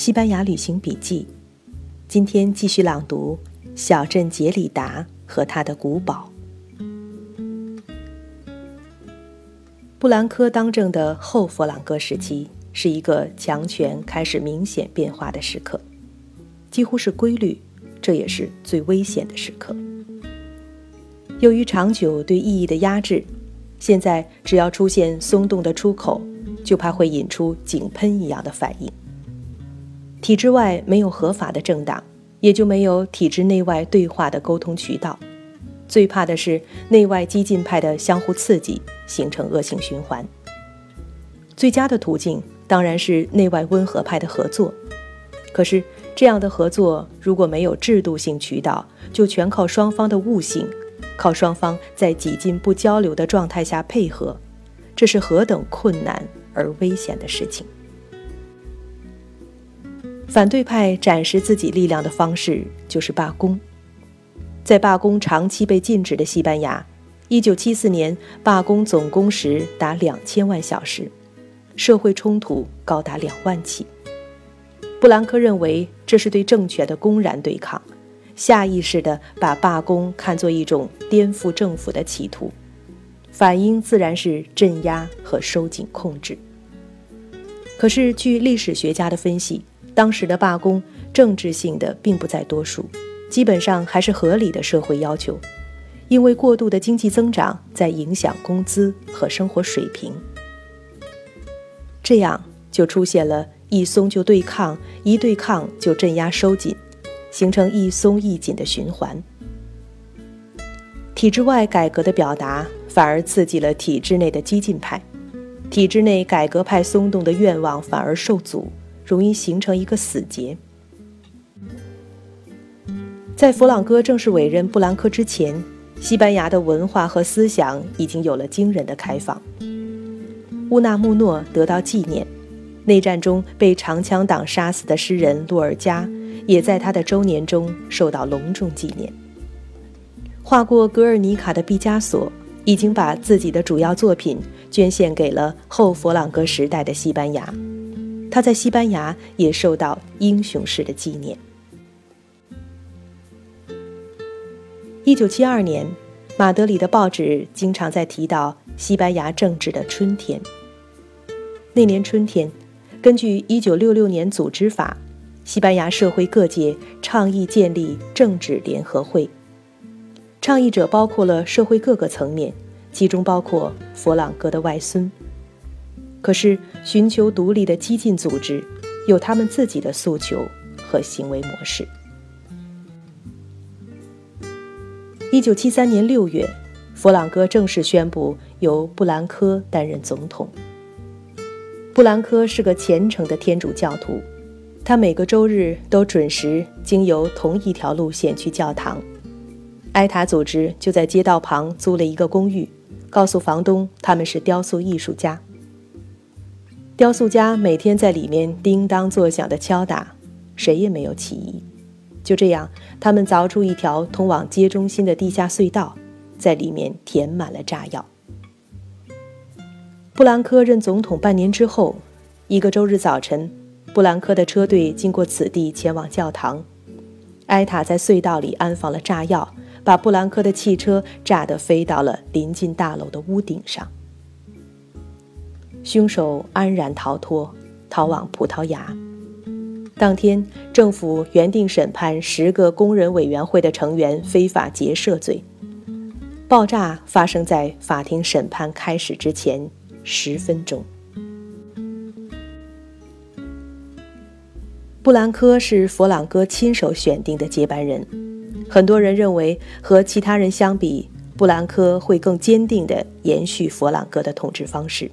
西班牙旅行笔记，今天继续朗读小镇杰里达和他的古堡。布兰科当政的后佛朗哥时期是一个强权开始明显变化的时刻，几乎是规律，这也是最危险的时刻。由于长久对意义的压制，现在只要出现松动的出口，就怕会引出井喷一样的反应。体制外没有合法的政党，也就没有体制内外对话的沟通渠道。最怕的是内外激进派的相互刺激，形成恶性循环。最佳的途径当然是内外温和派的合作。可是这样的合作如果没有制度性渠道，就全靠双方的悟性，靠双方在几近不交流的状态下配合，这是何等困难而危险的事情。反对派展示自己力量的方式就是罢工。在罢工长期被禁止的西班牙，1974年罢工总工时达两千万小时，社会冲突高达两万起。布兰科认为这是对政权的公然对抗，下意识地把罢工看作一种颠覆政府的企图，反应自然是镇压和收紧控制。可是，据历史学家的分析，当时的罢工，政治性的并不在多数，基本上还是合理的社会要求，因为过度的经济增长在影响工资和生活水平。这样就出现了一松就对抗，一对抗就镇压收紧，形成一松一紧的循环。体制外改革的表达反而刺激了体制内的激进派，体制内改革派松动的愿望反而受阻。容易形成一个死结。在佛朗哥正式委任布兰科之前，西班牙的文化和思想已经有了惊人的开放。乌纳穆诺得到纪念，内战中被长枪党杀死的诗人洛尔加也在他的周年中受到隆重纪念。画过《格尔尼卡》的毕加索已经把自己的主要作品捐献给了后佛朗哥时代的西班牙。他在西班牙也受到英雄式的纪念。一九七二年，马德里的报纸经常在提到西班牙政治的春天。那年春天，根据一九六六年组织法，西班牙社会各界倡议建立政治联合会。倡议者包括了社会各个层面，其中包括佛朗哥的外孙。可是，寻求独立的激进组织有他们自己的诉求和行为模式。一九七三年六月，佛朗哥正式宣布由布兰科担任总统。布兰科是个虔诚的天主教徒，他每个周日都准时经由同一条路线去教堂。埃塔组织就在街道旁租了一个公寓，告诉房东他们是雕塑艺术家。雕塑家每天在里面叮当作响的敲打，谁也没有起疑。就这样，他们凿出一条通往街中心的地下隧道，在里面填满了炸药。布兰科任总统半年之后，一个周日早晨，布兰科的车队经过此地前往教堂。埃塔在隧道里安放了炸药，把布兰科的汽车炸得飞到了临近大楼的屋顶上。凶手安然逃脱，逃往葡萄牙。当天，政府原定审判十个工人委员会的成员非法劫舍罪。爆炸发生在法庭审判开始之前十分钟。布兰科是佛朗哥亲手选定的接班人，很多人认为和其他人相比，布兰科会更坚定地延续佛朗哥的统治方式。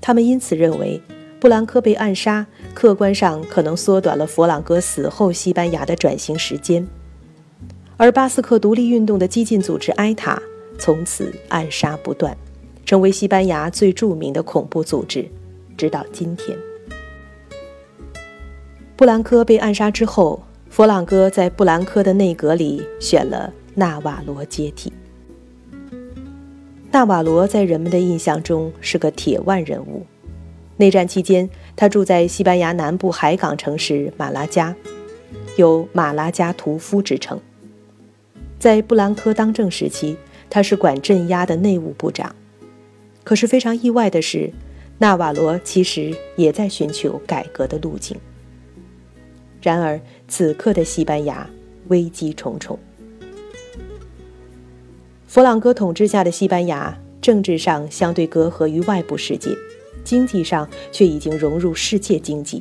他们因此认为，布兰科被暗杀，客观上可能缩短了佛朗哥死后西班牙的转型时间，而巴斯克独立运动的激进组织埃塔从此暗杀不断，成为西班牙最著名的恐怖组织，直到今天。布兰科被暗杀之后，佛朗哥在布兰科的内阁里选了纳瓦罗接替。纳瓦罗在人们的印象中是个铁腕人物，内战期间，他住在西班牙南部海港城市马拉加，有“马拉加屠夫”之称。在布兰科当政时期，他是管镇压的内务部长。可是非常意外的是，纳瓦罗其实也在寻求改革的路径。然而，此刻的西班牙危机重重。弗朗哥统治下的西班牙，政治上相对隔阂于外部世界，经济上却已经融入世界经济。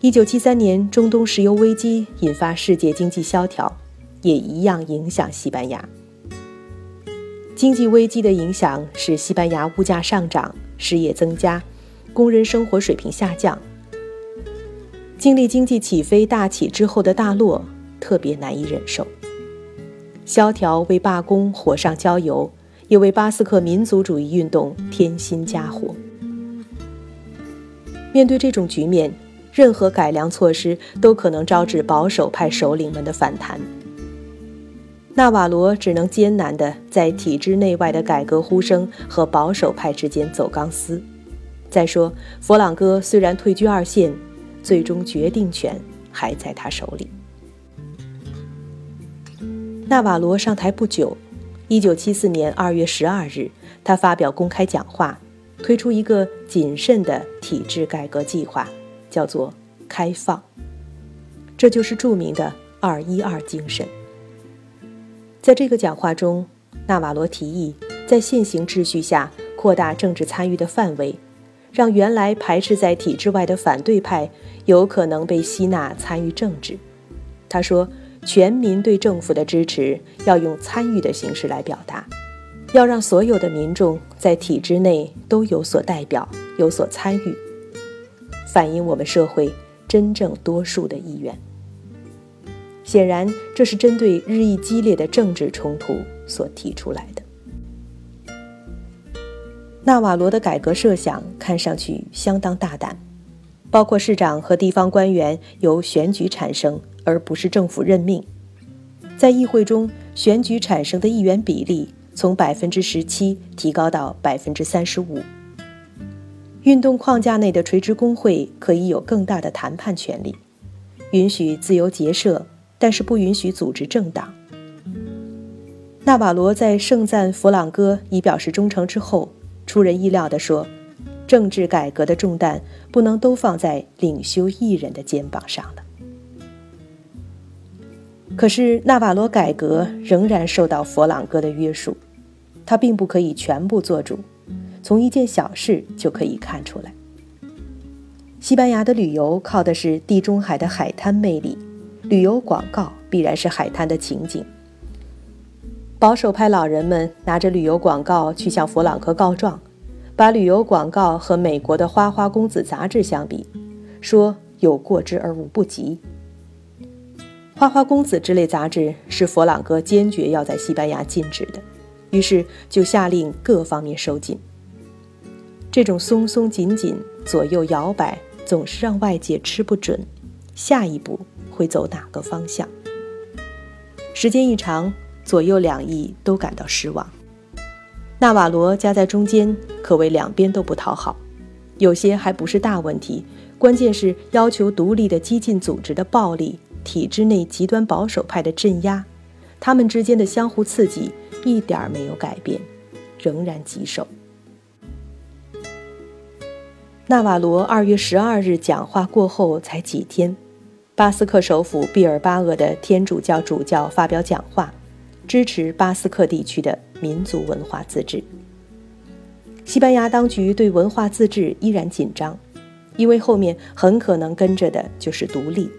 一九七三年，中东石油危机引发世界经济萧条，也一样影响西班牙。经济危机的影响使西班牙物价上涨、失业增加、工人生活水平下降。经历经济起飞大起之后的大落，特别难以忍受。萧条为罢工火上浇油，也为巴斯克民族主义运动添新加火。面对这种局面，任何改良措施都可能招致保守派首领们的反弹。纳瓦罗只能艰难地在体制内外的改革呼声和保守派之间走钢丝。再说，佛朗哥虽然退居二线。最终决定权还在他手里。纳瓦罗上台不久，1974年2月12日，他发表公开讲话，推出一个谨慎的体制改革计划，叫做“开放”。这就是著名的“二一二”精神。在这个讲话中，纳瓦罗提议在现行秩序下扩大政治参与的范围。让原来排斥在体制外的反对派有可能被吸纳参与政治。他说：“全民对政府的支持要用参与的形式来表达，要让所有的民众在体制内都有所代表、有所参与，反映我们社会真正多数的意愿。”显然，这是针对日益激烈的政治冲突所提出来的。纳瓦罗的改革设想看上去相当大胆，包括市长和地方官员由选举产生，而不是政府任命。在议会中，选举产生的议员比例从百分之十七提高到百分之三十五。运动框架内的垂直工会可以有更大的谈判权利，允许自由结社，但是不允许组织政党。纳瓦罗在盛赞弗朗哥以表示忠诚之后。出人意料地说，政治改革的重担不能都放在领袖一人的肩膀上了。可是纳瓦罗改革仍然受到佛朗哥的约束，他并不可以全部做主。从一件小事就可以看出来，西班牙的旅游靠的是地中海的海滩魅力，旅游广告必然是海滩的情景。保守派老人们拿着旅游广告去向佛朗哥告状，把旅游广告和美国的花花公子杂志相比，说有过之而无不及。花花公子之类杂志是佛朗哥坚决要在西班牙禁止的，于是就下令各方面收紧。这种松松紧紧、左右摇摆，总是让外界吃不准，下一步会走哪个方向。时间一长。左右两翼都感到失望，纳瓦罗夹在中间，可谓两边都不讨好。有些还不是大问题，关键是要求独立的激进组织的暴力、体制内极端保守派的镇压，他们之间的相互刺激一点儿没有改变，仍然棘手。纳瓦罗二月十二日讲话过后才几天，巴斯克首府毕尔巴鄂的天主教主教发表讲话。支持巴斯克地区的民族文化自治。西班牙当局对文化自治依然紧张，因为后面很可能跟着的就是独立。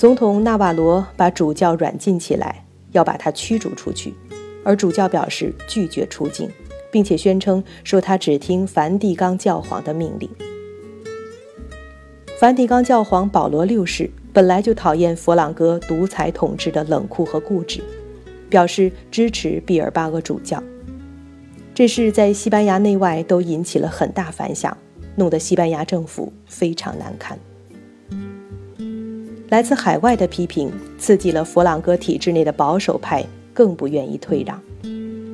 总统纳瓦罗把主教软禁起来，要把他驱逐出去，而主教表示拒绝出境，并且宣称说他只听梵蒂冈教皇的命令。梵蒂冈教皇保罗六世本来就讨厌佛朗哥独裁统治的冷酷和固执。表示支持毕尔巴鄂主教，这事在西班牙内外都引起了很大反响，弄得西班牙政府非常难堪。来自海外的批评刺激了佛朗哥体制内的保守派，更不愿意退让。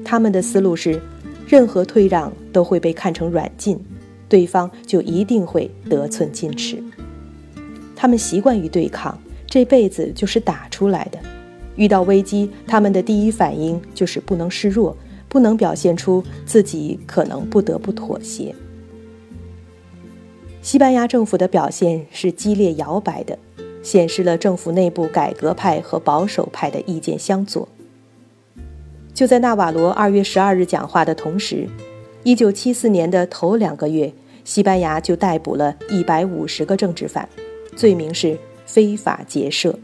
他们的思路是，任何退让都会被看成软禁，对方就一定会得寸进尺。他们习惯于对抗，这辈子就是打出来的。遇到危机，他们的第一反应就是不能示弱，不能表现出自己可能不得不妥协。西班牙政府的表现是激烈摇摆的，显示了政府内部改革派和保守派的意见相左。就在纳瓦罗二月十二日讲话的同时，一九七四年的头两个月，西班牙就逮捕了一百五十个政治犯，罪名是非法结社。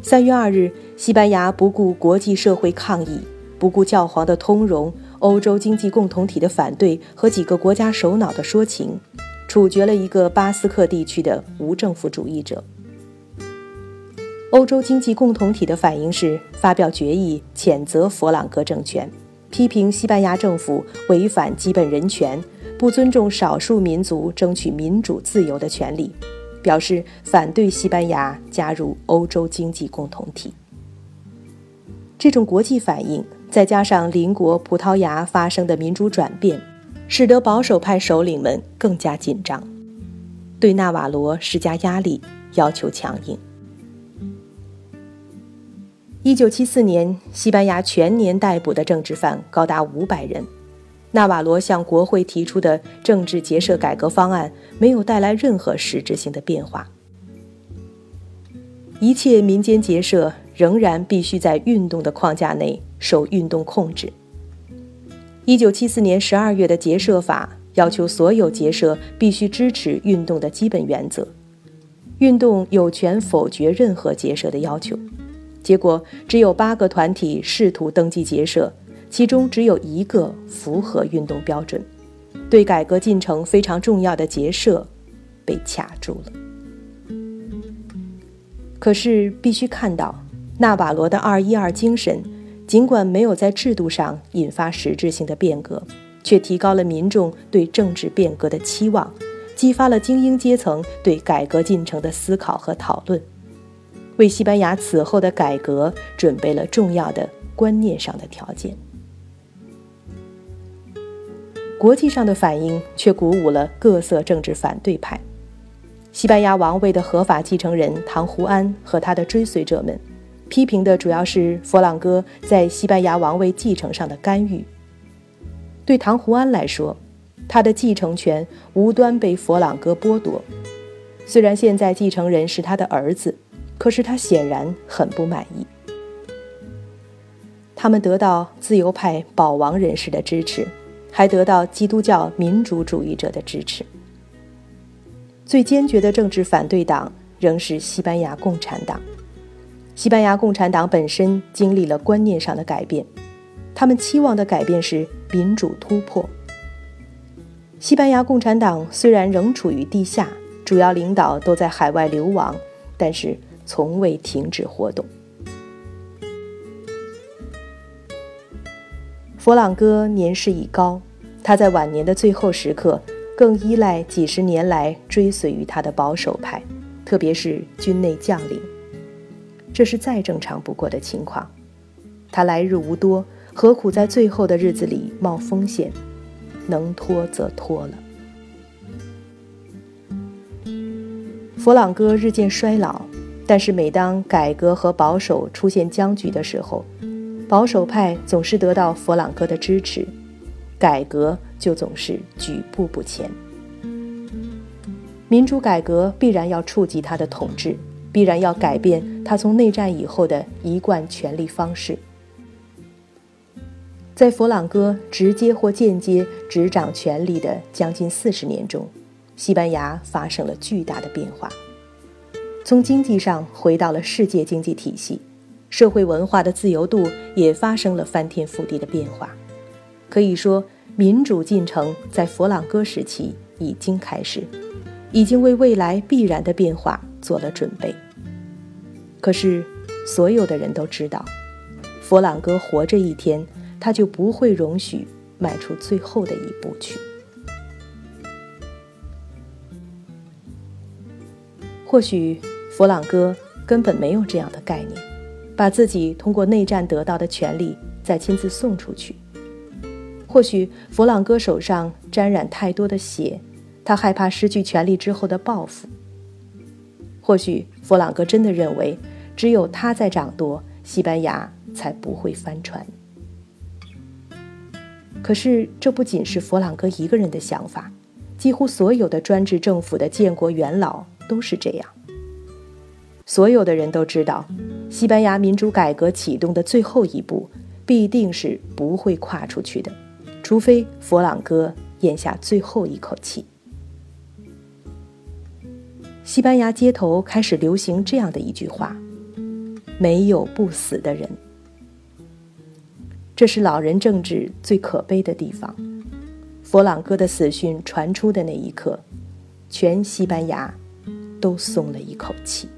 三月二日，西班牙不顾国际社会抗议，不顾教皇的通融、欧洲经济共同体的反对和几个国家首脑的说情，处决了一个巴斯克地区的无政府主义者。欧洲经济共同体的反应是发表决议，谴责佛朗哥政权，批评西班牙政府违反基本人权，不尊重少数民族争取民主自由的权利。表示反对西班牙加入欧洲经济共同体。这种国际反应，再加上邻国葡萄牙发生的民主转变，使得保守派首领们更加紧张，对纳瓦罗施加压力，要求强硬。一九七四年，西班牙全年逮捕的政治犯高达五百人。纳瓦罗向国会提出的政治结社改革方案没有带来任何实质性的变化，一切民间结社仍然必须在运动的框架内受运动控制。一九七四年十二月的结社法要求所有结社必须支持运动的基本原则，运动有权否决任何结社的要求。结果，只有八个团体试图登记结社。其中只有一个符合运动标准，对改革进程非常重要的结社被卡住了。可是必须看到，纳瓦罗的“二一二”精神，尽管没有在制度上引发实质性的变革，却提高了民众对政治变革的期望，激发了精英阶层对改革进程的思考和讨论，为西班牙此后的改革准备了重要的观念上的条件。国际上的反应却鼓舞了各色政治反对派。西班牙王位的合法继承人唐胡安和他的追随者们，批评的主要是佛朗哥在西班牙王位继承上的干预。对唐胡安来说，他的继承权无端被佛朗哥剥夺。虽然现在继承人是他的儿子，可是他显然很不满意。他们得到自由派保王人士的支持。还得到基督教民主主义者的支持。最坚决的政治反对党仍是西班牙共产党。西班牙共产党本身经历了观念上的改变，他们期望的改变是民主突破。西班牙共产党虽然仍处于地下，主要领导都在海外流亡，但是从未停止活动。佛朗哥年事已高，他在晚年的最后时刻，更依赖几十年来追随于他的保守派，特别是军内将领。这是再正常不过的情况。他来日无多，何苦在最后的日子里冒风险？能拖则拖了。佛朗哥日渐衰老，但是每当改革和保守出现僵局的时候，保守派总是得到佛朗哥的支持，改革就总是举步不前。民主改革必然要触及他的统治，必然要改变他从内战以后的一贯权力方式。在佛朗哥直接或间接执掌权力的将近四十年中，西班牙发生了巨大的变化，从经济上回到了世界经济体系。社会文化的自由度也发生了翻天覆地的变化，可以说，民主进程在佛朗哥时期已经开始，已经为未来必然的变化做了准备。可是，所有的人都知道，佛朗哥活着一天，他就不会容许迈出最后的一步去。或许，佛朗哥根本没有这样的概念。把自己通过内战得到的权利再亲自送出去，或许佛朗哥手上沾染太多的血，他害怕失去权力之后的报复。或许佛朗哥真的认为，只有他在掌舵，西班牙才不会翻船。可是，这不仅是佛朗哥一个人的想法，几乎所有的专制政府的建国元老都是这样。所有的人都知道，西班牙民主改革启动的最后一步，必定是不会跨出去的，除非佛朗哥咽下最后一口气。西班牙街头开始流行这样的一句话：“没有不死的人。”这是老人政治最可悲的地方。佛朗哥的死讯传出的那一刻，全西班牙都松了一口气。